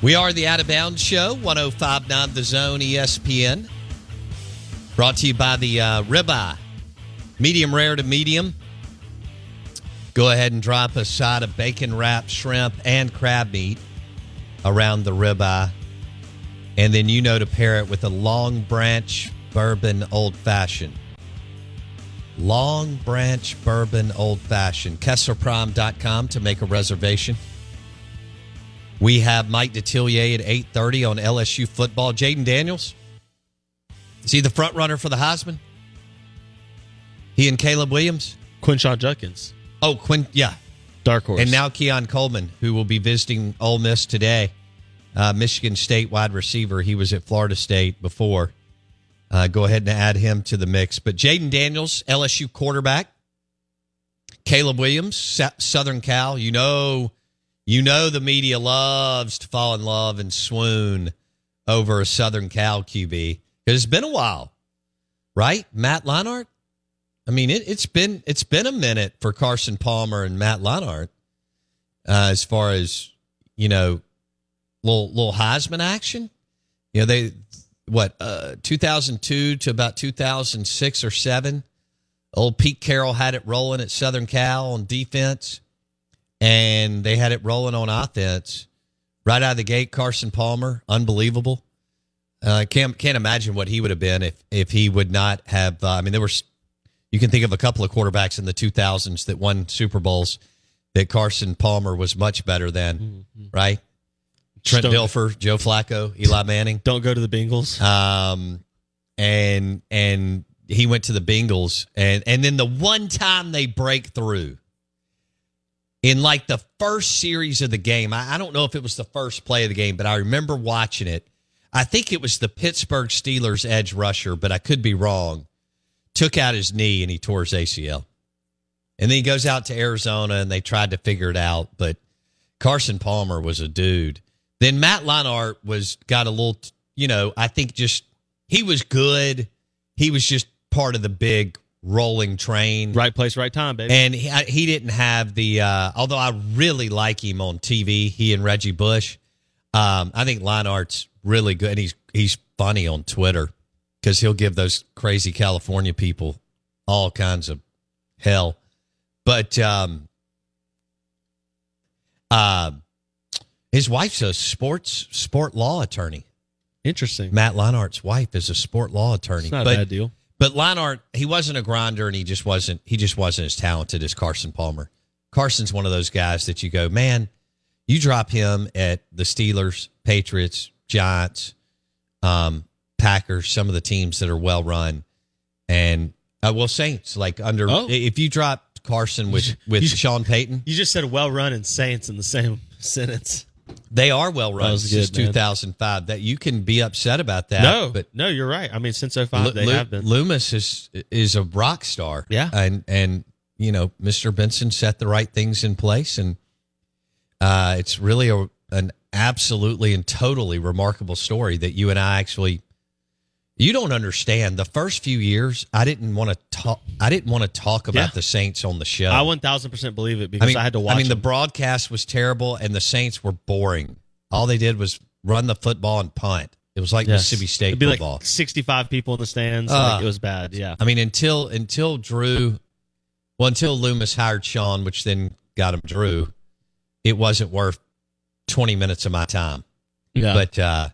We are the Out of Bounds Show, 1059 The Zone ESPN. Brought to you by the uh, Ribeye, medium rare to medium. Go ahead and drop a side of bacon wrapped shrimp and crab meat around the ribeye. And then you know to pair it with a long branch bourbon old fashioned. Long Branch Bourbon Old Fashioned. KesslerPrime.com to make a reservation. We have Mike Detillier at 8.30 on LSU football. Jayden Daniels. Is he the front runner for the Heisman? He and Caleb Williams? Quinshon Judkins. Oh, Quinn, yeah. Dark horse. And now Keon Coleman, who will be visiting Ole Miss today. Uh, Michigan State wide receiver. He was at Florida State before. Uh, go ahead and add him to the mix. But Jayden Daniels, LSU quarterback. Caleb Williams, Southern Cal. You know, you know the media loves to fall in love and swoon over a Southern Cal QB it's been a while, right? Matt Leinart. I mean, it, it's been it's been a minute for Carson Palmer and Matt Leinart uh, as far as you know, little little Heisman action. You know, they what uh 2002 to about 2006 or 7 old pete carroll had it rolling at southern cal on defense and they had it rolling on offense right out of the gate carson palmer unbelievable uh, can't can't imagine what he would have been if if he would not have uh, i mean there were you can think of a couple of quarterbacks in the 2000s that won super bowls that carson palmer was much better than right Trent Dilfer, Joe Flacco, Eli Manning. Don't go to the Bengals. Um, and and he went to the Bengals, and and then the one time they break through in like the first series of the game. I, I don't know if it was the first play of the game, but I remember watching it. I think it was the Pittsburgh Steelers edge rusher, but I could be wrong. Took out his knee and he tore his ACL. And then he goes out to Arizona and they tried to figure it out, but Carson Palmer was a dude. Then Matt Leinart was got a little, you know, I think just he was good. He was just part of the big rolling train. Right place, right time, baby. And he, I- he didn't have the, uh, although I really like him on TV, he and Reggie Bush. Um, I think Leinart's really good. And he's, he's funny on Twitter because he'll give those crazy California people all kinds of hell. But, um, uh, his wife's a sports sport law attorney. Interesting. Matt Leinart's wife is a sport law attorney. It's not a bad deal. But Leinart, he wasn't a grinder, and he just wasn't. He just wasn't as talented as Carson Palmer. Carson's one of those guys that you go, man. You drop him at the Steelers, Patriots, Giants, um, Packers, some of the teams that are well run, and uh, well Saints. Like under, Oh. if you drop Carson with with Sean Payton, You just said well run and Saints in the same sentence. They are well run since man. 2005. That you can be upset about that. no, but no, you're right. I mean, since 05, Lu- they Lu- have been. Loomis is is a rock star. Yeah. and and you know, Mr. Benson set the right things in place, and uh, it's really a an absolutely and totally remarkable story that you and I actually. You don't understand. The first few years, I didn't want to talk. I didn't want to talk about Yeah. the Saints on the show. I 1000% believe it because I, had to watch I mean, the broadcast was terrible, and the Saints were boring. All they did was run the football and punt. It was like Yes. Mississippi State It'd be football. like 65 people in the stands. Uh, like, it was bad. Yeah. I mean, until until Drew, well, until Loomis hired Sean, which then got him Drew, it wasn't worth twenty minutes of my time. Yeah. But uh,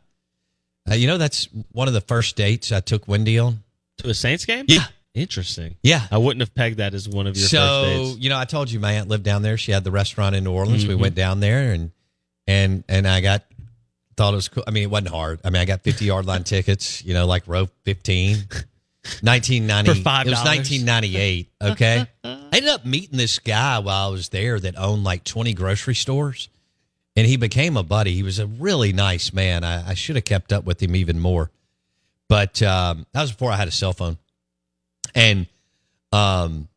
uh, you know, that's one of the first dates I took Wendy on. to a Saints game? Yeah. Interesting. Yeah. I wouldn't have pegged that as one of your first so dates. you know, I told you my aunt lived down there. She had the restaurant in New Orleans. We Mhm. went down there and and and I got thought it was cool. I mean, it wasn't hard. I mean, I got fifty yard line tickets. You know, like row fifteen. 1990 For $5. It was 1998. Okay, I ended up meeting this guy while I was there that owned like 20 grocery stores, and he became a buddy. He was a really nice man. I, I should have kept up with him even more, but um, that was before I had a cell phone, and um,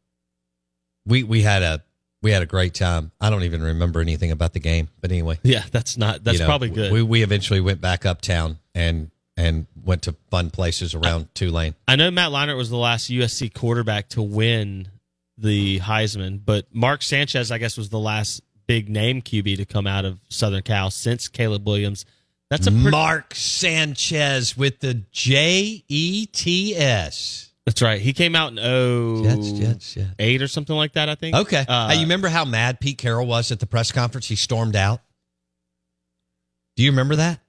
we we had a we had a great time. I don't even remember anything about the game, but anyway, Yeah, that's not. That's you know, probably good. We we eventually went back uptown and and went to fun places around Tulane. I know Matt Leinart was the last USC quarterback to win the Heisman, but Mark Sanchez, I guess, was the last big name QB to come out of Southern Cal since Caleb Williams. That's a pretty, Mark Sanchez with the J E T S. That's right. He came out in oh Jets, Jets, Jets. eight or something like that. I think. Okay. Uh, you remember how mad Pete Carroll was at the press conference? He stormed out. Do you remember that?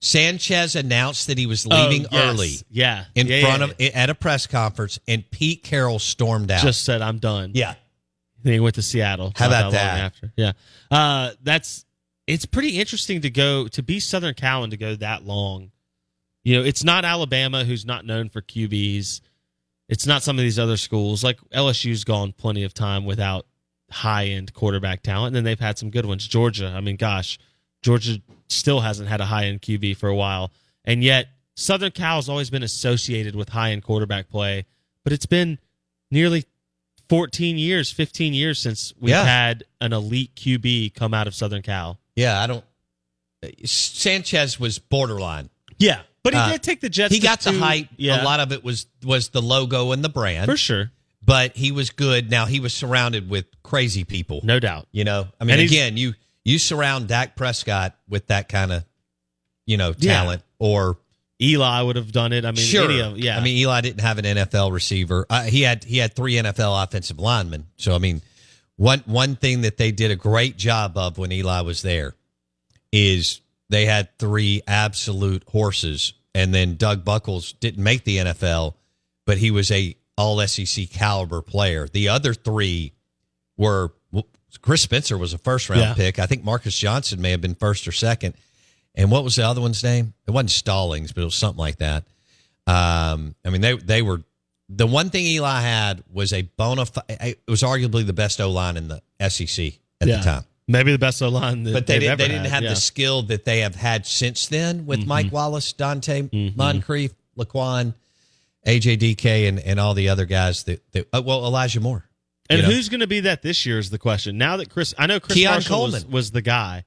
Sanchez announced that he was oh, leaving yes. early Yeah. in Yeah, front yeah, of at a press conference, and Pete Carroll stormed out. Just said I'm done. yeah. Then he went to Seattle. How about long that? After, yeah, uh, that's it's pretty interesting to go to be Southern Cal and to go that long. You know, it's not Alabama, who's not known for QBs. It's not some of these other schools like LSU's gone plenty of time without high end quarterback talent, and then they've had some good ones. Georgia, I mean, gosh, Georgia still hasn't had a high end QB for a while, and yet Southern Cal has always been associated with high end quarterback play, but it's been nearly 14 years, 15 years since we've Yeah. had an elite QB come out of Southern Cal. Yeah, I don't. Sanchez was borderline. Yeah, but he Uh, did take the Jets. He got the hype. Yeah, A lot of it was was the logo and the brand for sure, but he was good. Now he was surrounded with crazy people. no doubt. You know, I mean, And again, you you surround Dak Prescott with that kind of, you know, Yeah. talent, or Eli would have done it. I mean, sure, any of, yeah. I mean, Eli didn't have an NFL receiver. Uh, he had he had three NFL offensive linemen. So I mean, one one thing that they did a great job of when Eli was there is they had three absolute horses, and then Doug Buckles didn't make the NFL, but he was a All SEC caliber player. The other three were Chris Spencer was a first round Yeah. pick. I think Marcus Johnson may have been first or second. And what was the other one's name? It wasn't Stallings, but it was something like that. Um, I mean, they they were the one thing Eli had was a bona fide. It was arguably the best O line in the SEC at Yeah. the time, maybe the best O line but they didn't. They didn't had, have yeah. the skill that they have had since then with Mike Wallace, Donte Moncrief, Laquon, AJ DK, and and all the other guys that. that uh, well, Elijah Moore. And know? who's going to be that this year is the question. Now that Chris, I know Chris Keon Marshall was, was the guy.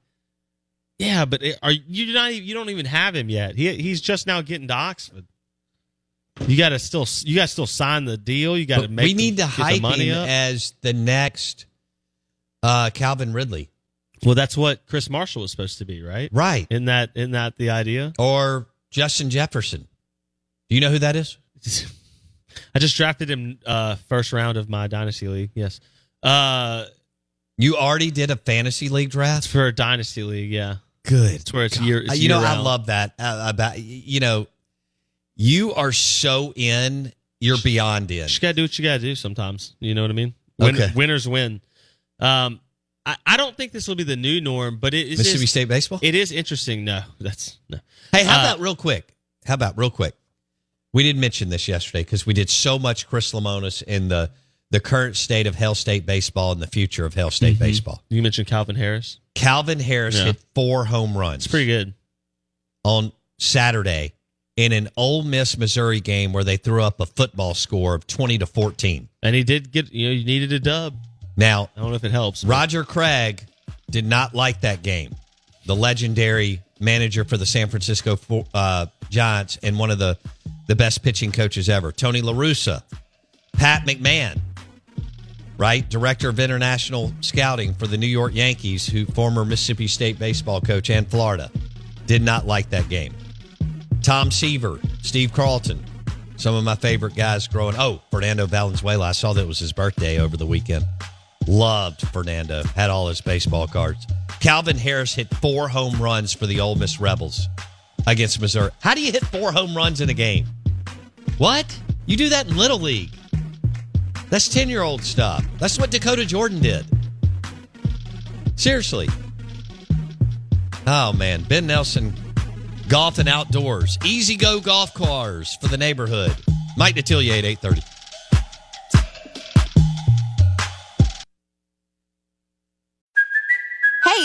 Yeah, but are you not? You don't even have him yet. He he's just now getting to Oxford. You got to still you got to still sign the deal. You got to make. we need to get the hype money him up. as the next uh, Calvin Ridley, Well, that's what Chris Marshall was supposed to be, right? right? In that in that the idea. Or Justin Jefferson. Do you know who that is? I just drafted him uh first round of my dynasty league. Yes. Uh You already did a fantasy league draft. for a dynasty league, yeah. Good. It's where it's year. Uh, It's you know, I love that uh, about you know, you are so in. You're beyond in. You just gotta do what you gotta do sometimes. You know what I mean? Win, Okay. Winners win. Um, I, I don't think this will be the new norm, but it is Mississippi is- State baseball. It is interesting. No, that's no. Hey, how Uh, about real quick? How about real quick? We didn't mention this yesterday because we did so much Chris Lemonis in the the current state of Hell State baseball and the future of Hell State Mhm. baseball. You mentioned Calvin Harris. Calvin Harris Yeah. hit four home runs. It's pretty good. on Saturday in an Ole Miss Missouri game where they threw up a football score of twenty to fourteen. And he did get you know you needed a dub. Now I don't know if it helps. but- Roger Craig did not like that game. The legendary manager for the San Francisco uh, Giants and one of the, the best pitching coaches ever, Tony La Russa, Pat McMahon, right, director of international scouting for the New York Yankees, who former Mississippi State baseball coach and Florida, did not like that game. Tom Seaver, Steve Carlton, some of my favorite guys growing. Oh, Fernando Valenzuela. I saw that was his birthday over the weekend. Loved Fernando. Had all his baseball cards. Calvin Harris hit four home runs for the Ole Miss Rebels against Missouri. How do you hit four home runs in a game? What? You do that in Little League. That's 10 year old stuff. That's what Dakota Jordan did. Seriously. Oh, man. Ben Nelson, golf and outdoors. Easy go golf cars for the neighborhood. Mike Detillier at 830.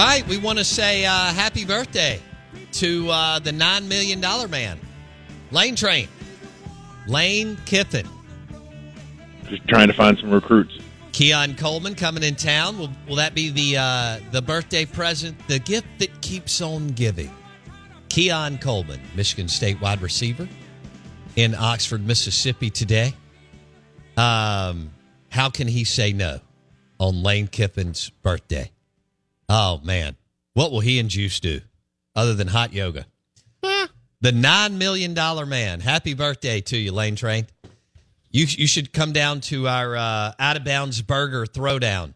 All right, we want to say uh, happy birthday to uh, the $9 million man, Lane Train, Lane Kiffin. Just trying to find some recruits. Keon Coleman coming in town. Will, will that be the uh, the birthday present, the gift that keeps on giving? Keon Coleman, Michigan State wide receiver in Oxford, Mississippi today. Um, how can he say no on Lane Kiffin's birthday? Oh man, what will he and Juice do other than hot yoga? the nine million dollar man. Happy birthday to you, Lane Train. You you should come down to our uh, out of bounds burger throwdown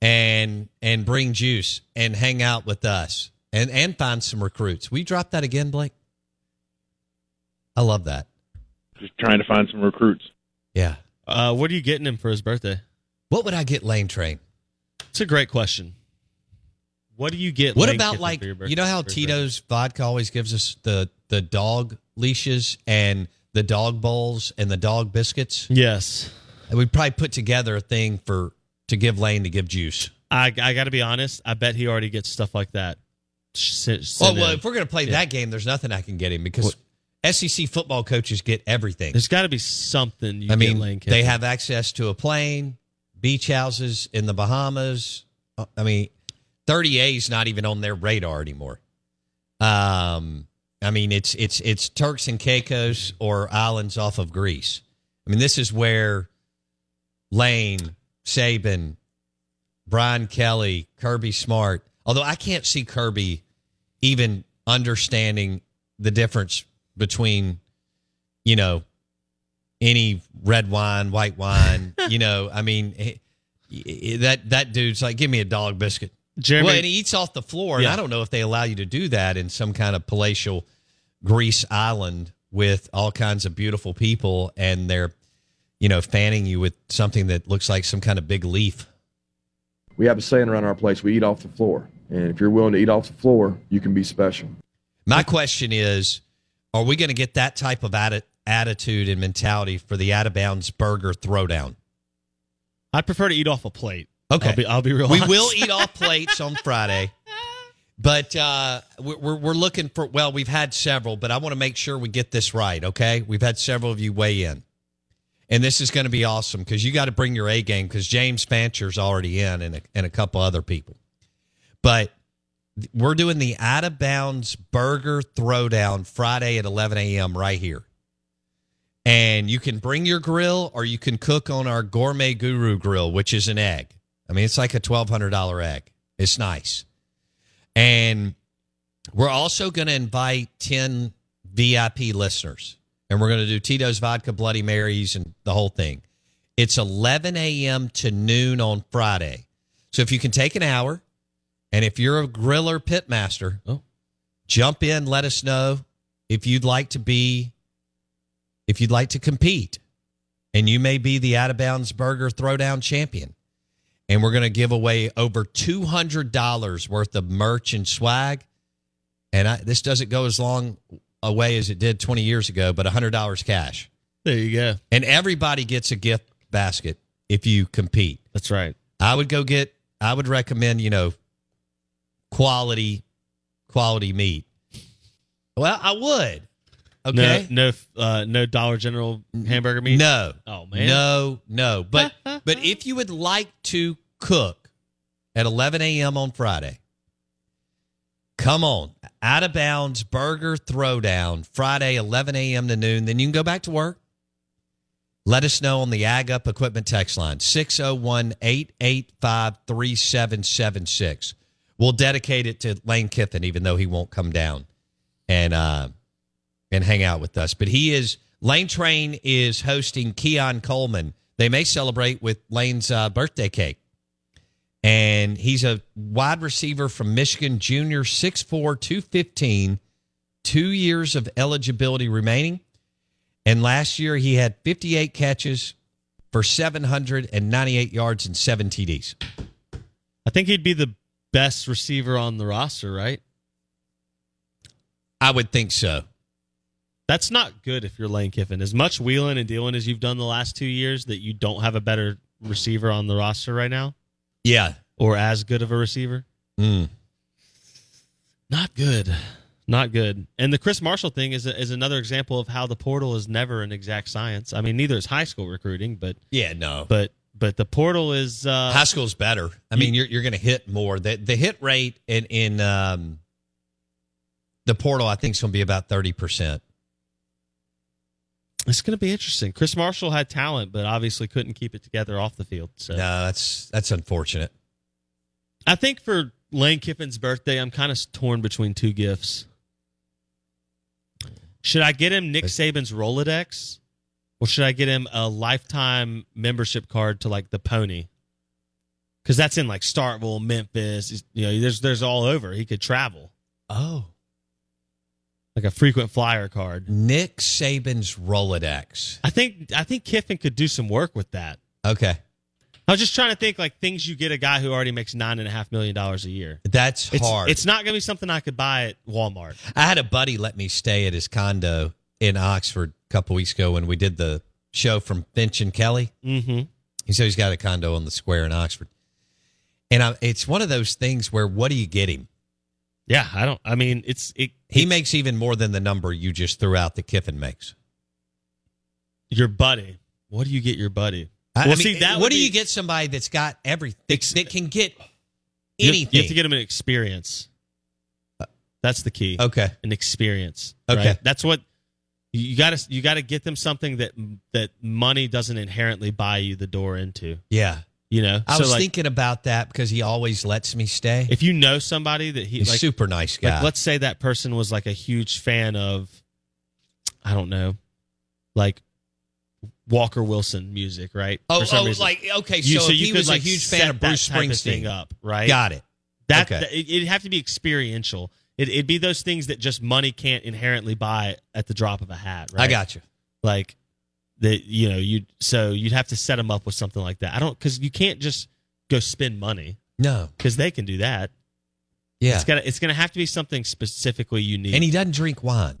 and and bring juice and hang out with us and and find some recruits. We drop that again, Blake. I love that. Just trying to find some recruits. Yeah. Uh, what are you getting him for his birthday? What would I get Lane Train? It's a great question. What do you get? What about like for your birthday- you know how for his birthday? Tito's vodka always gives us the the dog leashes and the dog bowls and the dog biscuits? Yes. And we'd probably put together a thing for to give Lane to give juice. I I got to be honest. I bet he already gets stuff like that. Oh sent well, in. if we're gonna play Yeah. that game, there's nothing I can get him because SEC football coaches get everything. There's got to be something. You I get mean, Lane they have access to a plane, beach houses in the Bahamas. Uh, I mean, 30A is not even on their radar anymore. Um, I mean, it's it's it's Turks and Caicos or islands off of Greece. I mean, this is where Lane, Saban, Brian Kelly, Kirby Smart. Although I can't see Kirby even understanding the difference between, you know, any red wine, white wine. you know, I mean, that that dude's like, give me a dog biscuit. Jeremy- well, and he eats off the floor, and I don't know if they allow you to do that in some kind of palatial Greece island with all kinds of beautiful people, and they're, you know, fanning you with something that looks like some kind of big leaf. We have a saying around our place: we eat off the floor, and if you're willing to eat off the floor, you can be special. My question is, are we going to get that type of atti- attitude and mentality for the out of bounds burger throwdown? I'd prefer to eat off a plate. Okay, I'll be, I'll be real. We honest. will eat off plates on Friday, but uh, we're we're- we're looking for. Well, we've had several, but I want to make sure we get this right. Okay, we've had several of you weigh in, and this is going to be awesome because you got to bring your A game because James Fancher's already in, and a, and a couple other people, but. We're doing the out of bounds burger throwdown Friday at 11 a.m. right here. And you can bring your grill or you can cook on our Gourmet Guru grill, which is an egg. I mean, it's like a $1,200 egg. It's nice. And we're also going to invite 10 VIP listeners. And we're going to do Tito's Vodka Bloody Marys and the whole thing. It's 11 a.m. to noon on Friday. So if you can take an hour, and if you're a griller pitmaster, oh. jump in, let us know if you'd like to be, if you'd like to compete. And you may be the out of bounds burger throwdown champion. And we're going to give away over $200 worth of merch and swag. And I, this doesn't go as long away as it did 20 years ago, but $100 cash. There you go. And everybody gets a gift basket if you compete. That's right. I would go get, I would recommend, you know, quality, quality meat. Well, I would. Okay. No, no, uh, no Dollar General hamburger meat. No. Oh man. No, no. But but if you would like to cook at 11 a.m. on Friday, come on. Out of bounds burger throwdown Friday 11 a.m. to noon. Then you can go back to work. Let us know on the Ag Up Equipment text line 601 885 3776. We'll dedicate it to Lane Kiffin, even though he won't come down and uh, and hang out with us. But he is Lane Train is hosting Keon Coleman. They may celebrate with Lane's uh, birthday cake. And he's a wide receiver from Michigan, junior, 6'4, 215, two years of eligibility remaining. And last year he had 58 catches for 798 yards and seven TDs. I think he'd be the best receiver on the roster, right? I would think so. That's not good if you're Lane Kiffin. As much wheeling and dealing as you've done the last two years, that you don't have a better receiver on the roster right now, Yeah. or as good of a receiver. Mm. Not good. Not good. And the Chris Marshall thing is is another example of how the portal is never an exact science. I mean, neither is high school recruiting, but Yeah, no. but but the portal is uh, High school's better. I mean, you're you're going to hit more. The the hit rate in in um, the portal, I think, is going to be about thirty percent. It's going to be interesting. Chris Marshall had talent, but obviously couldn't keep it together off the field. So No, that's that's unfortunate. I think for Lane Kiffin's birthday, I'm kind of torn between two gifts. Should I get him Nick Saban's Rolodex, or should I get him a lifetime membership card to like the Pony? Because that's in like Starkville, Memphis. You know, there's there's all over. He could travel Oh, like a frequent flyer card. Nick Saban's Rolodex. I think I think Kiffin could do some work with that. Okay, I was just trying to think like things you get a guy who already makes nine and a half million dollars a year. that's It's, hard. it's not going to be something I could buy at Walmart. I had a buddy let me stay at his condo in Oxford a couple weeks ago when we did the show from Finch and Kelly. Mm-hmm. He said he's got a condo on the square in Oxford, and I, it's one of those things where what do you get him? Yeah, I don't. I mean, it's it. He it's makes even more than the number you just threw out that Kiffin makes. your buddy. What do you get your buddy? I- well, I mean, see that. what do be- you get somebody that's got everything that can get You have- anything? You have to get him an experience. That's the key. Okay. An experience. Okay. right? That's what you got to you got to get them something that that money doesn't inherently buy you the door into. yeah. You know. I So, was like, thinking about that because he always lets me stay. if you know somebody that he He's like super nice guy. Like, let's say that person was like a huge fan of, I don't know, like Walker Wilson music, right? oh, oh reason. like okay, You- so, if you he could, was like, a huge fan of Bruce of Springsteen. up, right? Got it. That, Okay. that- it, it'd have to be experiential. it, it'd be those things that just money can't inherently buy at the drop of a hat. Right? I got you. Like that, you know, you so you'd have to set them up with something like that. I don't because you can't just go spend money. No, because they can do that. Yeah, it's gonna it's gonna have to be something specifically unique. And he doesn't drink wine.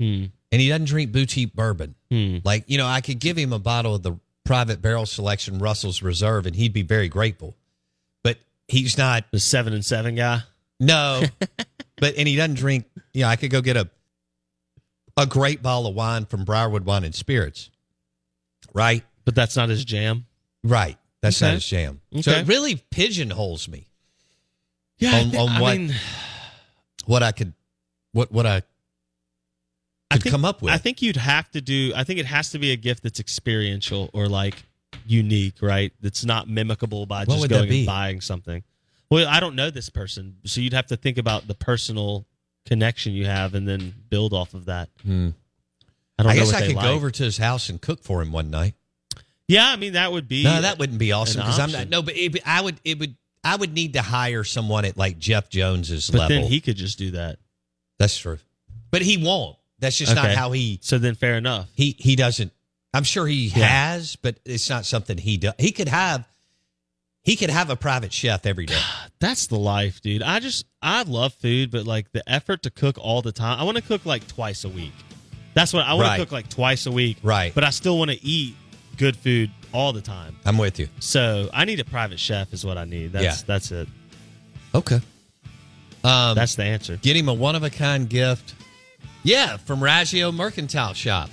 Hmm. And he doesn't drink boutique bourbon. Hmm. Like you know, I could give him a bottle of the private barrel selection Russell's Reserve, and he'd be very grateful. But he's not the seven and seven guy. No, but and he doesn't drink. Yeah, you know, I could go get a a great bottle of wine from Briarwood Wine and Spirits, right? But that's not his jam. Right, that's Okay. not his jam. So it really pigeonholes me. Yeah, I on, on I what mean- what I could what what I I could think, come up with. I think you'd have to do. I think it has to be a gift that's experiential or like unique, right? That's not mimicable by What just going and buying something. Well, I don't know this person, so you'd have to think about the personal connection you have and then build off of that. Hmm. I don't know guess I could like. go over to his house and cook for him one night. Yeah, I mean that would be No, that wouldn't be awesome because I'm not. No, but it, I would. It would. I would need to hire someone at like Jeff Jones's But level. then he could just do that. That's true. But he won't. That's just not how he. So then, fair enough. He he doesn't. I'm sure he Yeah. has, but it's not something he does. He could have. He could have a private chef every day. That's the life, dude. I just I love food, but like the effort to cook all the time. I want to cook like twice a week. That's what I want Right. to cook like twice a week. Right. But I still want to eat good food all the time. I'm with you. So I need a private chef is what I need. That's Yeah. that's it. Okay. Um, That's the answer. Get him a one of a kind gift. Yeah, from Raggio Mercantile Shop.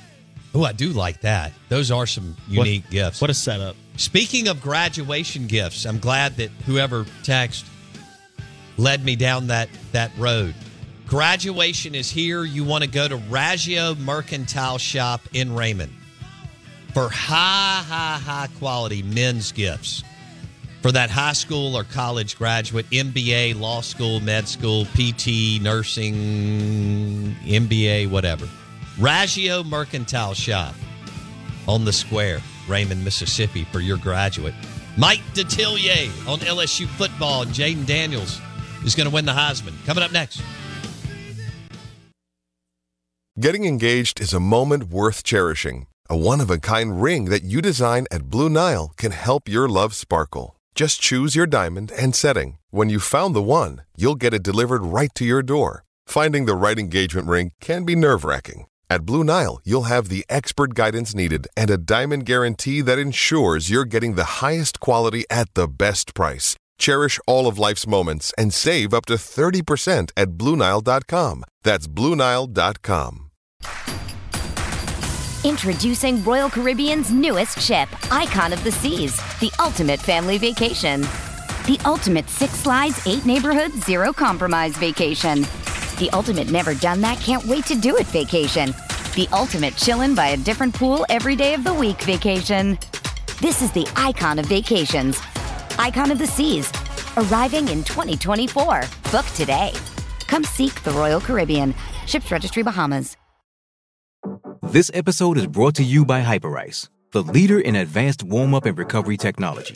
Oh, I do like that. Those are some What- unique gifts. What a setup. Speaking of graduation gifts, I'm glad that whoever text led me down that that road. Graduation is here. You want to go to Raggio Mercantile Shop in Raymond for high, high, high quality men's gifts for that high school or college graduate, MBA, law school, med school, PT, nursing, MBA, whatever. Raggio Mercantile Shop on the square, Raymond, Mississippi, for your graduate. Mike Detillier on LSU football, Jayden Daniels is going to win the Heisman. Coming up next. Getting engaged is a moment worth cherishing. A one of a kind ring that you design at Blue Nile can help your love sparkle. Just choose your diamond and setting. When you've found the one, you'll get it delivered right to your door. Finding the right engagement ring can be nerve wracking. At Blue Nile, you'll have the expert guidance needed and a diamond guarantee that ensures you're getting the highest quality at the best price. Cherish all of life's moments and save up to 30% at BlueNile.com. That's BlueNile.com. Introducing Royal Caribbean's newest ship, Icon of the Seas, the ultimate family vacation. The ultimate six slides, eight neighborhoods, zero compromise vacation. The ultimate never done that, can't wait to do it vacation. The ultimate chillin' by a different pool every day of the week vacation. This is the icon of vacations. Icon of the Seas, arriving in 2024. Book today. Come seek the Royal Caribbean. Ships Registry Bahamas. This episode is brought to you by Hyperice, the leader in advanced warm up and recovery technology.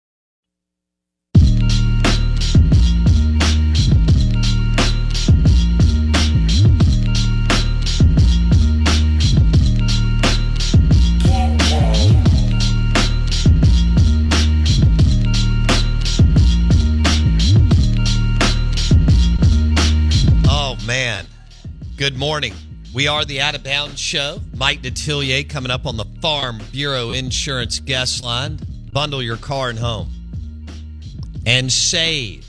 man. Good morning. We are the Out of Bounds Show. Mike Detillier coming up on the Farm Bureau Insurance guest line. Bundle your car and home and save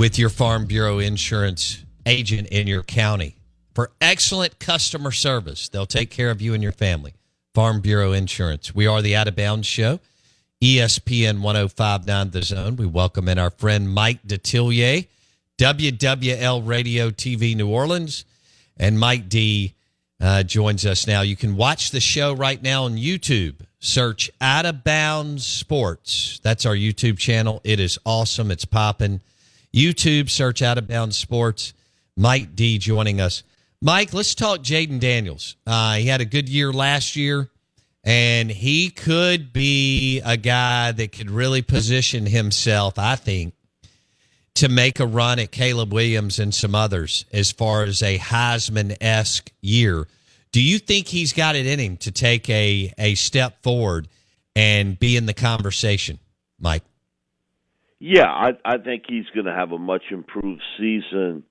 with your Farm Bureau Insurance agent in your county for excellent customer service. They'll take care of you and your family. Farm Bureau Insurance. We are the Out of Bounds Show. ESPN 1059 The Zone. We welcome in our friend Mike Detillier, WWL Radio TV New Orleans, and Mike D uh, joins us now. You can watch the show right now on YouTube. Search Out of Bounds Sports. That's our YouTube channel. It is awesome. It's popping. YouTube, search Out of Bounds Sports. Mike D joining us. Mike, let's talk Jayden Daniels. Uh, he had a good year last year, and he could be a guy that could really position himself, I think, to make a run at Caleb Williams and some others as far as a Heisman esque year. Do you think he's got it in him to take a, a step forward and be in the conversation, Mike? Yeah, I, I think he's going to have a much improved season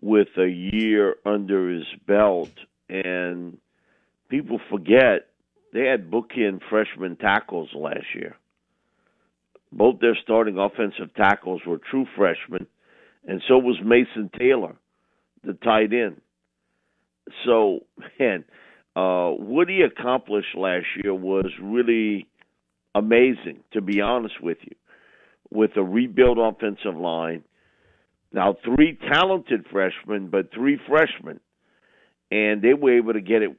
with a year under his belt. And people forget they had bookend freshman tackles last year. Both their starting offensive tackles were true freshmen, and so was Mason Taylor, the tight end. So, man, uh, what he accomplished last year was really amazing, to be honest with you, with a rebuilt offensive line. Now, three talented freshmen, but three freshmen. And they were able to get it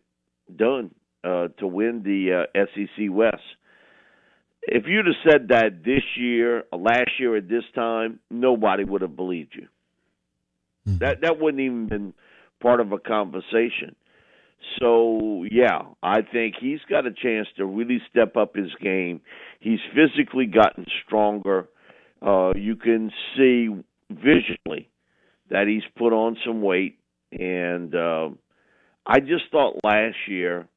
done uh, to win the uh, SEC West if you'd have said that this year, or last year at this time, nobody would have believed you. Mm-hmm. That that wouldn't even been part of a conversation. So yeah, I think he's got a chance to really step up his game. He's physically gotten stronger. Uh, you can see visually that he's put on some weight, and uh, I just thought last year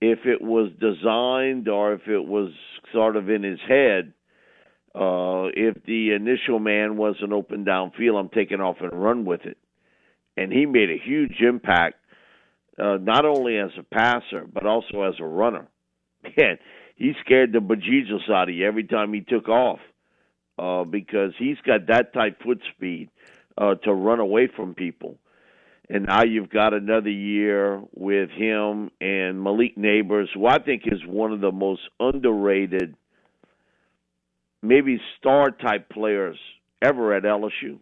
if it was designed or if it was sort of in his head. Uh, if the initial man was an open downfield, I'm taking off and run with it. And he made a huge impact, uh, not only as a passer, but also as a runner. Man, he scared the bejesus out of you every time he took off uh, because he's got that type foot speed uh, to run away from people and now you've got another year with him and Malik Nabers, who I think is one of the most underrated, maybe star type players ever at LSU.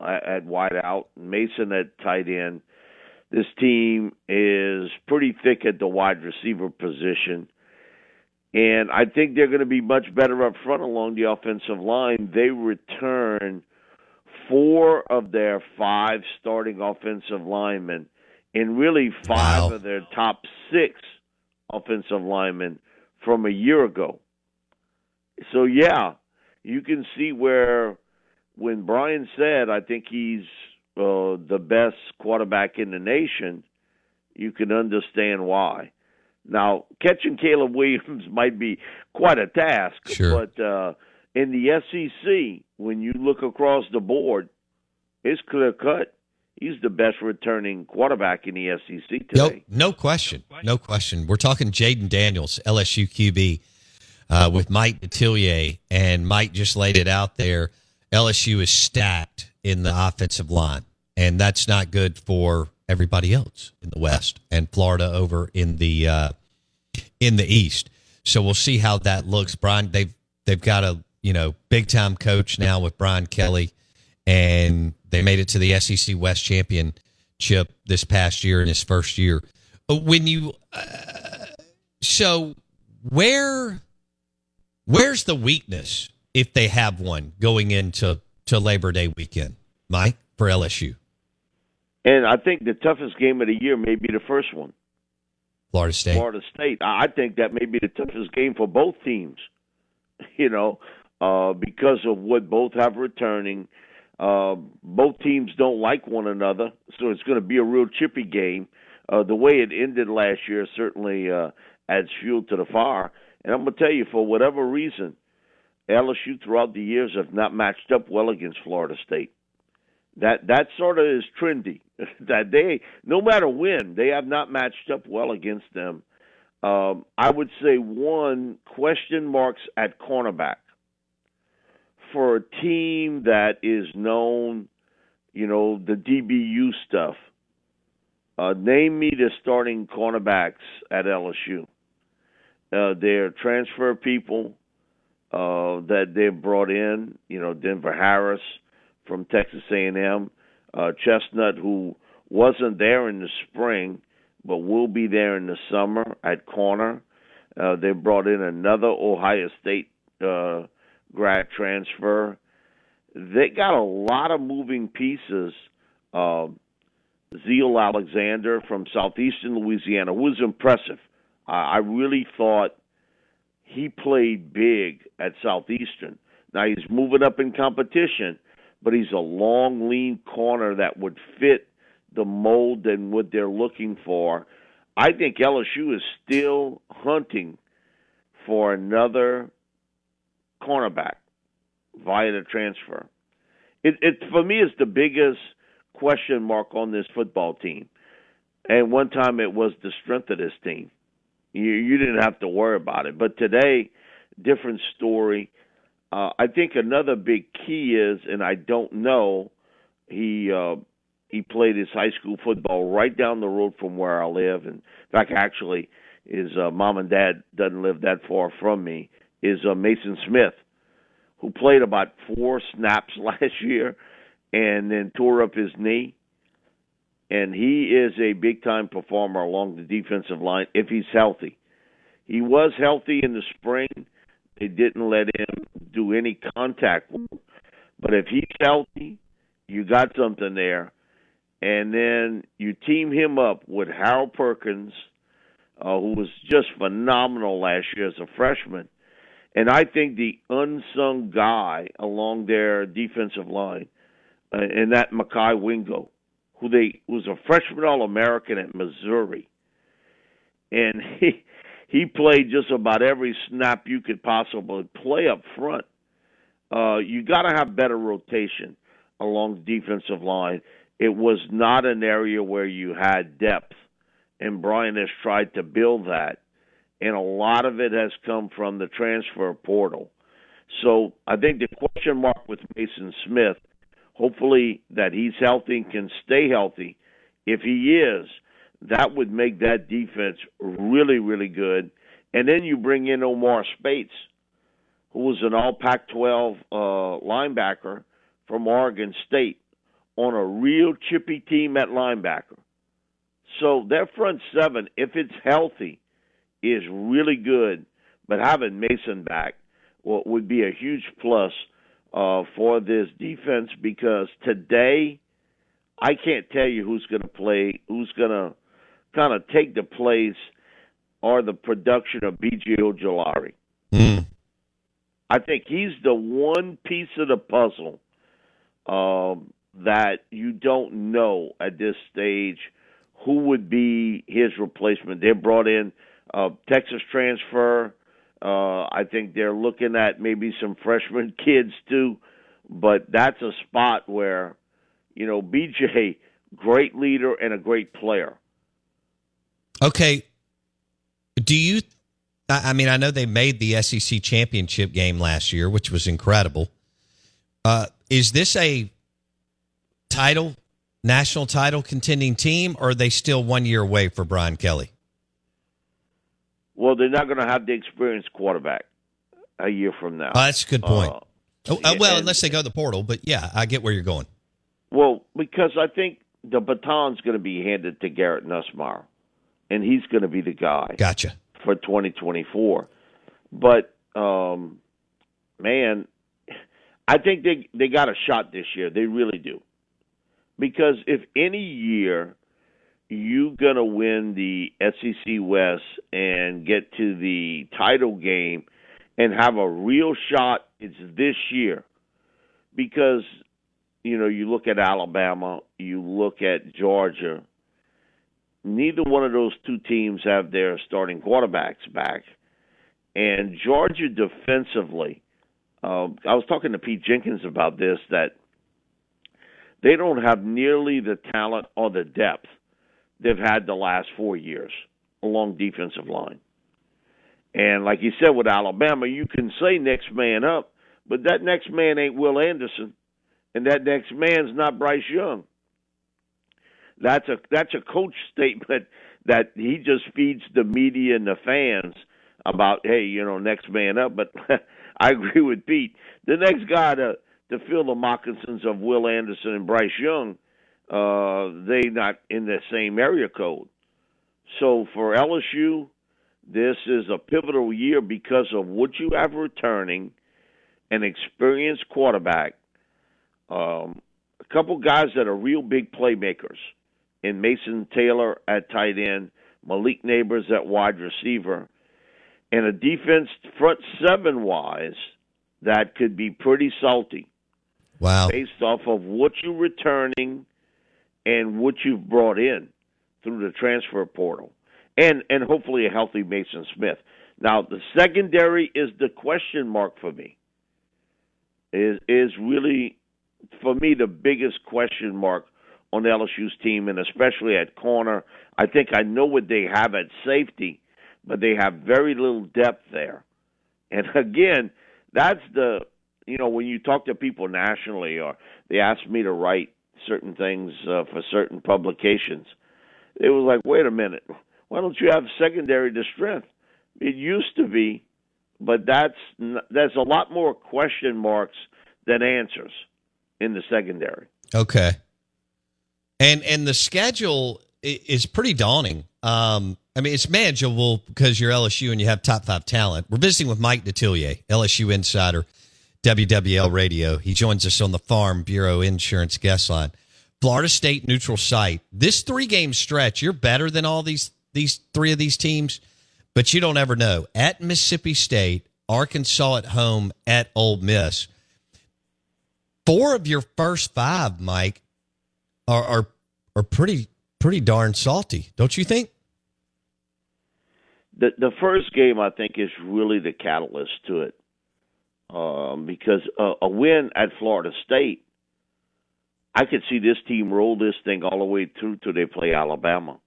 Uh, at wideout, Mason at tight end. This team is pretty thick at the wide receiver position. And I think they're going to be much better up front along the offensive line. They return four of their five starting offensive linemen and really five wow. of their top six offensive linemen from a year ago. So yeah, you can see where when Brian said I think he's uh, the best quarterback in the nation, you can understand why. Now, catching Caleb Williams might be quite a task, sure. but uh, in the SEC, when you look across the board, it's clear cut. He's the best returning quarterback in the SEC today. No, question. No question. We're talking Jayden Daniels, LSU QB, uh, with Mike Detillier, and Mike just laid it out there. LSU is stacked in the offensive line, and that's not good for everybody else in the West and Florida over in the uh, in the East. So we'll see how that looks. Brian, they've they've got a you know, big time coach now with Brian Kelly, and they made it to the SEC West championship this past year in his first year. When you, uh, so where, where's the weakness if they have one going into to Labor Day weekend, Mike for LSU? And I think the toughest game of the year may be the first one. Florida State. Florida State. I think that may be the toughest game for both teams. You know, uh, because of what both have returning. Uh, both teams don't like one another, so it's going to be a real chippy game. Uh, the way it ended last year certainly uh, adds fuel to the fire. And I'm going to tell you, for whatever reason, LSU throughout the years have not matched up well against Florida State. That that sort of is trendy. that they, no matter when, they have not matched up well against them. Um, I would say one question marks at cornerback for a team that is known, you know, the DBU stuff, uh, name me the starting cornerbacks at LSU. Uh, they're transfer people uh, that they've brought in. You know, Denver Harris from Texas A&M, uh, Chestnut, who Wasn't there in the spring, but will be there in the summer at corner. Uh, they brought in another Ohio State uh, grad transfer. They got a lot of moving pieces. Uh, Zeal Alexander from southeastern Louisiana was impressive. I really thought he played big at Southeastern. Now he's moving up in competition, but he's a long, lean corner that would fit the mold and what they're looking for. I think LSU is still hunting for another cornerback via the transfer. It, it for me is the biggest question mark on this football team. And one time it was the strength of this team. You you didn't have to worry about it, but today, different story. Uh, I think another big key is, and I don't know, he uh, he played his high school football right down the road from where I live. And in fact, actually, his uh, mom and dad doesn't live that far from me. Is uh, Mason Smith, who played about four snaps last year, and then tore up his knee. And he is a big time performer along the defensive line if he's healthy. He was healthy in the spring. They didn't let him do any contact work. But if he's healthy, you got something there and then you team him up with Harold Perkins, uh, who was just phenomenal last year as a freshman. And I think the unsung guy along their defensive line, uh, and that Mekhi Wingo, who they was a freshman All American at Missouri, and he he played just about every snap you could possibly play up front. Uh, you got to have better rotation along the defensive line. It was not an area where you had depth, and Brian has tried to build that, and a lot of it has come from the transfer portal. So I think the question mark with Mason Smith, hopefully that he's healthy and can stay healthy. If he is, that would make that defense really, really good. And then you bring in Omar Speights, who was an All Pac-12 uh, linebacker from Oregon State on a real chippy team at linebacker. So their front seven, if it's healthy, is really good. But having Mason back would be a huge plus uh, for this defense because today I can't tell you who's going to play, who's going to kind of take the place or the production of B.J. Ojulari. Mm. I think he's the one piece of the puzzle um, that you don't know at this stage who would be his replacement. They brought in a Texas transfer. Uh, I think they're looking at maybe some freshman kids too, but that's a spot where, you know, BJ, great leader and a great player. Okay. Do you? I mean, I know they made the SEC championship game last year, which was incredible. Uh, is this a title, national title contending team, or are they still one year away for Brian Kelly? Well, they're not going to have the experienced quarterback a year from now. Oh, that's a good point. Uh, oh, uh, well, and, unless they go to the portal, but yeah, I get where you're going. Well, because I think the baton's going to be handed to Garrett Nussmeier, and he's going to be the guy. Gotcha. For 2024. But, um, man, I think they they got a shot this year. They really do. Because if any year you're going to win the SEC West and get to the title game and have a real shot, it's this year. Because, you know, you look at Alabama, you look at Georgia, neither one of those two teams have their starting quarterbacks back. And Georgia defensively, uh, I was talking to Pete Jenkins about this, that they don't have nearly the talent or the depth they've had the last four years along defensive line. And like you said with Alabama, you can say next man up, but that next man ain't Will Anderson, and that next man's not Bryce Young. That's a that's a coach statement that he just feeds the media and the fans about, hey, you know, next man up. But I agree with Pete. The next guy to to fill the moccasins of Will Anderson and Bryce Young uh, they not in the same area code. So for LSU, this is a pivotal year because of what you have returning, an experienced quarterback, um, a couple guys that are real big playmakers, in Mason Taylor at tight end, Malik Nabers at wide receiver, and a defense front seven wise that could be pretty salty. Wow. Based off of what you're returning and what you've brought in through the transfer portal. And and hopefully a healthy Mason Smith. Now the secondary is the question mark for me. Is is really for me the biggest question mark on LSU's team and especially at corner. I think I know what they have at safety, but they have very little depth there. And again, that's the you know when you talk to people nationally or they ask me to write certain things uh, for certain publications, it was like, wait a minute, why don't you have secondary to strength? It used to be, but that's that's a lot more question marks than answers in the secondary. Okay. And and the schedule is pretty daunting. Um, I mean, it's manageable because you're LSU and you have top five talent. We're visiting with Mike Detillier, LSU insider, WWL Radio. He joins us on the Farm Bureau Insurance guest line. Florida State neutral site. This three game stretch, you're better than all these these three of these teams, but you don't ever know. At Mississippi State, Arkansas at home, at Ole Miss. Four of your first five, Mike, are are, are pretty pretty darn salty, don't you think? The the first game I think is really the catalyst to it, um, because a, a win at Florida State, I could see this team roll this thing all the way through till they play Alabama.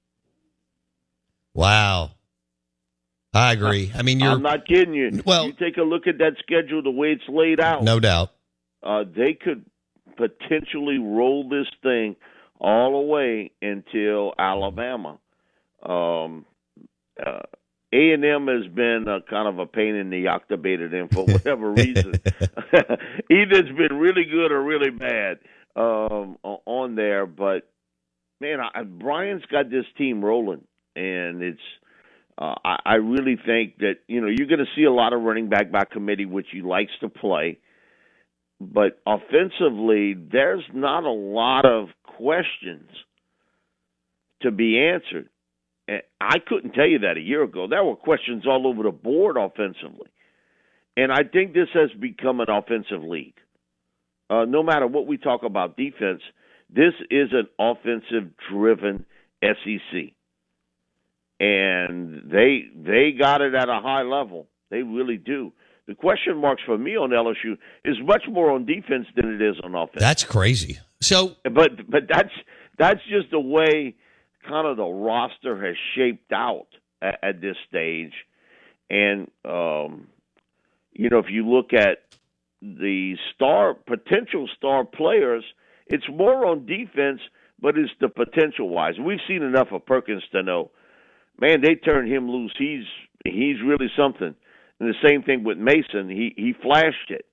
Wow. I agree. I mean, I'm not kidding you. Well, you take a look at that schedule, the way it's laid out. No doubt. Uh, they could potentially roll this thing all the way until Alabama. Um, uh, a and M has been a, kind of a pain in the octobated them for whatever reason. Either it's been really good or really bad um, on there. But man, I, Brian's got this team rolling, and it's. Uh, I, I really think that you know you're going to see a lot of running back by committee, which he likes to play but offensively, there's not a lot of questions to be answered. I couldn't tell you that a year ago. There were questions all over the board offensively. And I think this has become an offensive league. Uh, no matter what we talk about defense, this is an offensive driven SEC. And they they got it at a high level. They really do. The question marks for me on LSU is much more on defense than it is on offense. That's crazy. So, but but that's that's just the way kind of the roster has shaped out at, at this stage, and um, you know if you look at the star potential star players, it's more on defense, but it's the potential wise. We've seen enough of Perkins to know, man, they turned him loose. He's he's really something. And the same thing with Mason. He he flashed it,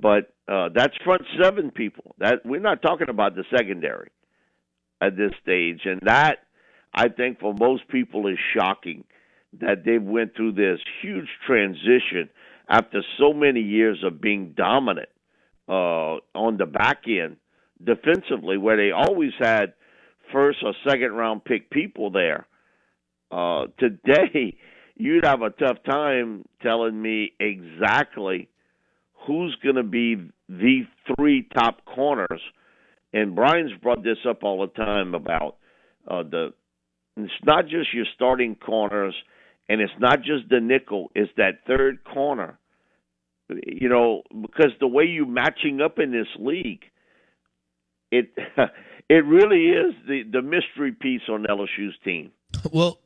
but uh, that's front seven people. That we're not talking about the secondary at this stage, and that I think for most people is shocking that they went through this huge transition after so many years of being dominant uh, on the back end defensively, where they always had first or second round pick people there. Uh, today you'd have a tough time telling me exactly who's going to be the three top corners. And Brian's brought this up all the time about uh, the. It's not just your starting corners, and it's not just the nickel. It's that third corner. You know, because the way you matching up in this league, it it really is the the mystery piece on LSU's team. Well,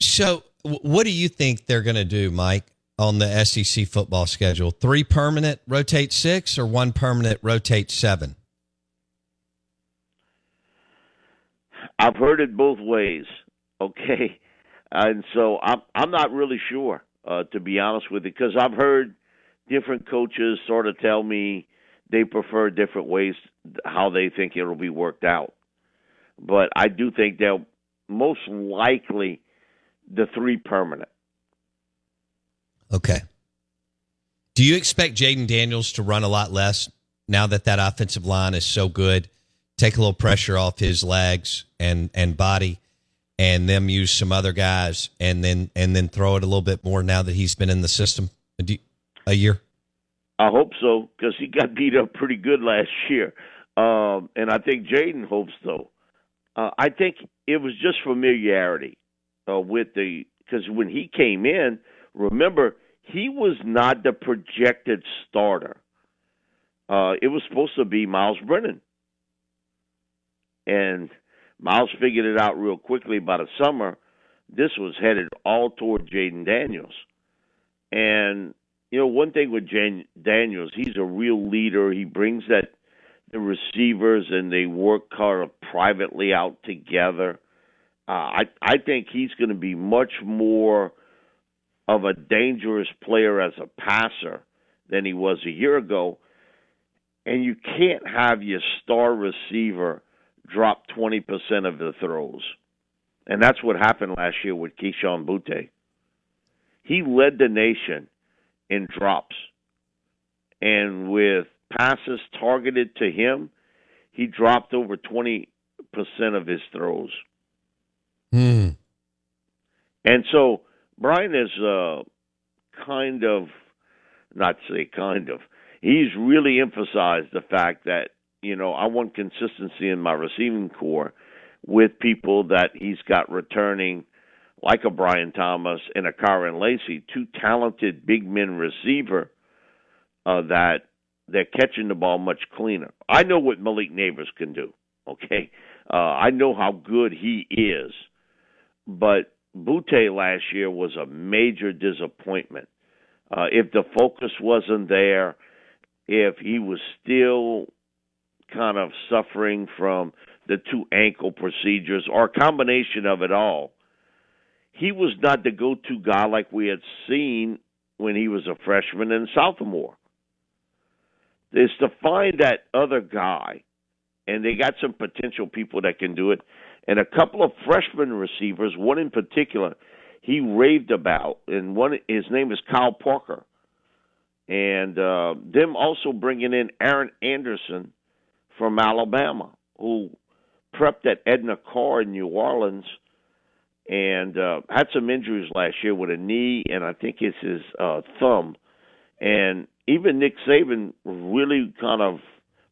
so what do you think they're going to do, Mike, on the SEC football schedule? Three permanent rotate six or one permanent rotate seven? I've heard it both ways. Okay, and so I'm I'm not really sure uh, to be honest with you because I've heard different coaches sort of tell me they prefer different ways how they think it'll be worked out. But I do think they'll most likely the three permanent. Okay. Do you expect Jayden Daniels to run a lot less now that that offensive line is so good? Take a little pressure off his legs and and body, and them use some other guys, and then and then throw it a little bit more now that he's been in the system a year. I hope so because he got beat up pretty good last year, um, and I think Jayden hopes so. Uh, I think it was just familiarity uh, with the because when he came in, remember he was not the projected starter. Uh, it was supposed to be Myles Brennan, and Myles figured it out real quickly by the summer. This was headed all toward Jayden Daniels, and you know one thing with Jan- Daniels, he's a real leader. He brings that the receivers and they work kind of privately out together. Uh, I I think he's going to be much more of a dangerous player as a passer than he was a year ago. And you can't have your star receiver drop 20% of the throws. And that's what happened last year with Kayshon Boutte. He led the nation in drops. And with passes targeted to him, he dropped over 20% of his throws. Hmm. And so Brian is uh, kind of, not say kind of, he's really emphasized the fact that, you know, I want consistency in my receiving core with people that he's got returning, like a Brian Thomas and a Kyren Lacy, two talented big men receiver uh, that they're catching the ball much cleaner. I know what Malik Nabers can do. Okay, uh, I know how good he is, but Boutte last year was a major disappointment. Uh, if the focus wasn't there, if he was still kind of suffering from the two ankle procedures or a combination of it all, he was not the go to guy like we had seen when he was a freshman and sophomore. Is to find that other guy, and they got some potential people that can do it and a couple of freshman receivers, one in particular, he raved about, and one his name is Kyle Parker, and uh, them also bringing in Aaron Anderson from Alabama, who prepped at Edna Karr in New Orleans, and uh, had some injuries last year with a knee, and I think it's his uh, thumb, and even Nick Saban really kind of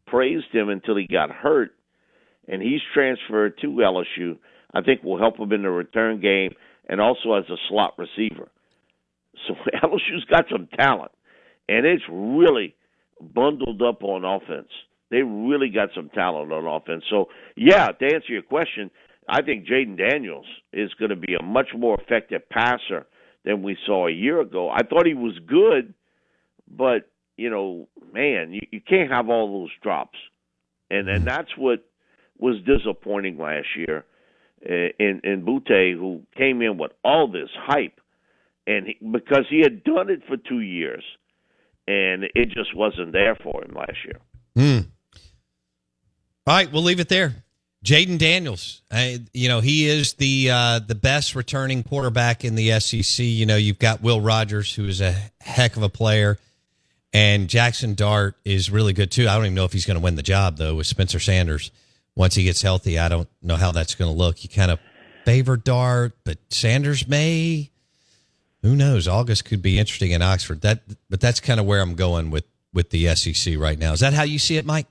praised him until he got hurt and he's transferred to LSU, I think will help him in the return game and also as a slot receiver. So LSU's got some talent, and it's really bundled up on offense. They really got some talent on offense. So, yeah, to answer your question, I think Jayden Daniels is going to be a much more effective passer than we saw a year ago. I thought he was good, but you know, man, you, you can't have all those drops, and and that's what was disappointing last year uh, in in Boutte, who came in with all this hype, and he, because he had done it for two years, and it just wasn't there for him last year. Hmm. All right, we'll leave it there. Jayden Daniels, I, you know he is the uh, the best returning quarterback in the SEC. You know you've got Will Rogers, who is a heck of a player, and Jackson Dart is really good too. I don't even know if he's going to win the job though with Spencer Sanders once he gets healthy, I don't know how that's going to look. You kind of favor Dart, but Sanders may. Who knows? August could be interesting in Oxford. That, but that's kind of where I'm going with with the SEC right now. Is that how you see it, Mike?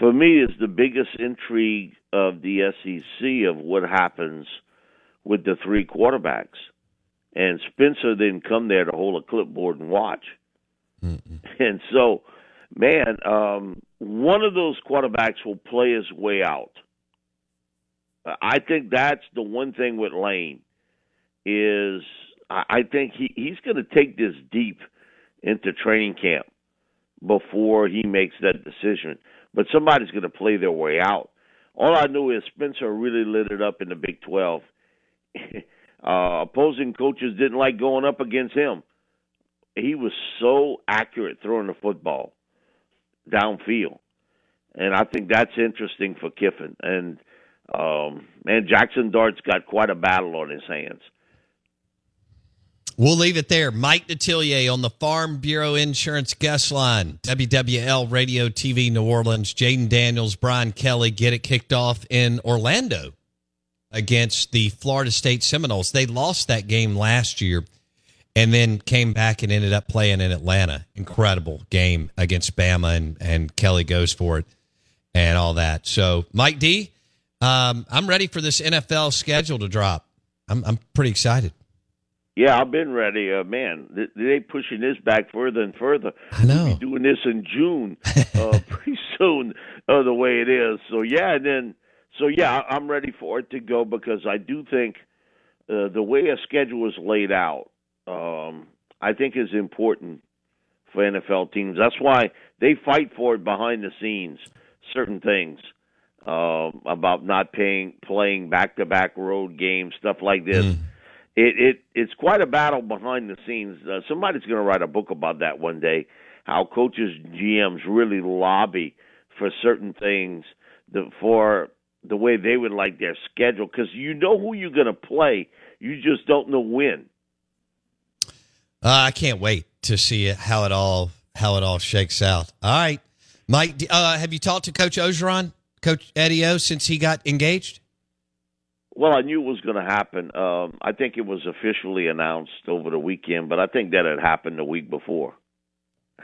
For me, is the biggest intrigue of the SEC of what happens with the three quarterbacks, and Spencer didn't come there to hold a clipboard and watch, Mm-mm. and so man, um, one of those quarterbacks will play his way out. I think that's the one thing with Lane is I think he, he's going to take this deep into training camp before he makes that decision. But somebody's going to play their way out. All I know is Spencer really lit it up in the Big 12. uh, opposing coaches didn't like going up against him. He was so accurate throwing the football downfield, and I think that's interesting for Kiffin. And um, man, Jackson Dart's got quite a battle on his hands. We'll leave it there. Mike Detillier on the Farm Bureau Insurance Guest Line, WWL Radio TV New Orleans. Jayden Daniels, Brian Kelly get it kicked off in Orlando against the Florida State Seminoles. They lost that game last year and then came back and ended up playing in Atlanta. Incredible game against Bama, and, and Kelly goes for it and all that. So, Mike D, um, I'm ready for this NFL schedule to drop. I'm, I'm pretty excited. Yeah, I've been ready. Uh, man, they pushing this back further and further. I know. We'll be doing this in June, uh, pretty soon, uh, the way it is. So yeah, and then so yeah, I'm ready for it to go because I do think uh, the way a schedule is laid out, um, I think is important for NFL teams. That's why they fight for it behind the scenes. Certain things um, about not paying, playing back-to-back road games, stuff like this. Mm. It it it's quite a battle behind the scenes. Uh, somebody's going to write a book about that one day. How coaches, GMs really lobby for certain things the, for the way they would like their schedule because you know who you're going to play. You just don't know when. Uh, I can't wait to see how it all how it all shakes out. All right, Mike. Uh, have you talked to Coach Orgeron, Coach Eddie O, since he got engaged? Well, I knew it was going to happen. Um, I think it was officially announced over the weekend, but I think that had happened the week before.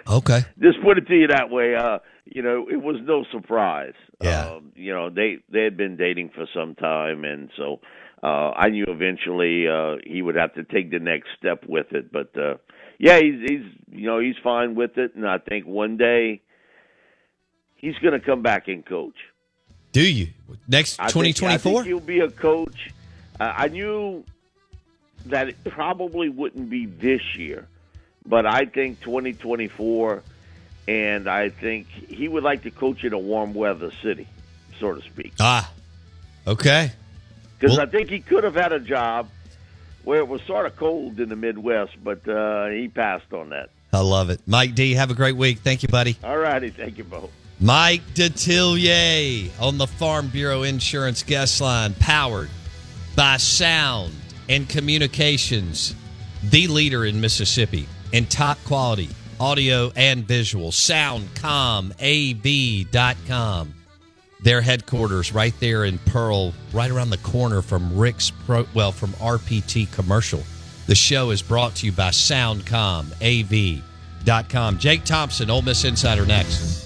Okay. Just put it to you that way. Uh, you know, it was no surprise. Yeah. Um, you know, they they had been dating for some time, and so uh, I knew eventually uh, he would have to take the next step with it. But uh, yeah, he's he's you know he's fine with it, and I think one day he's going to come back and coach. Do you next twenty twenty four? He'll be a coach. Uh, I knew that it probably wouldn't be this year, but I think twenty twenty four, and I think he would like to coach in a warm weather city, so to speak. Ah, okay. Because Well- I think he could have had a job where it was sort of cold in the Midwest, but uh, he passed on that. I love it, Mike D. Have a great week. Thank you, buddy. All righty, thank you both. Mike Detillier on the Farm Bureau Insurance Guest Line, powered by Sound and Communications, the leader in Mississippi in top quality audio and visual. SoundcomAV.com. Their headquarters right there in Pearl, right around the corner from Rick's Pro, well, from RPT Commercial. The show is brought to you by SoundcomAV.com. Jake Thompson, Ole Miss Insider next.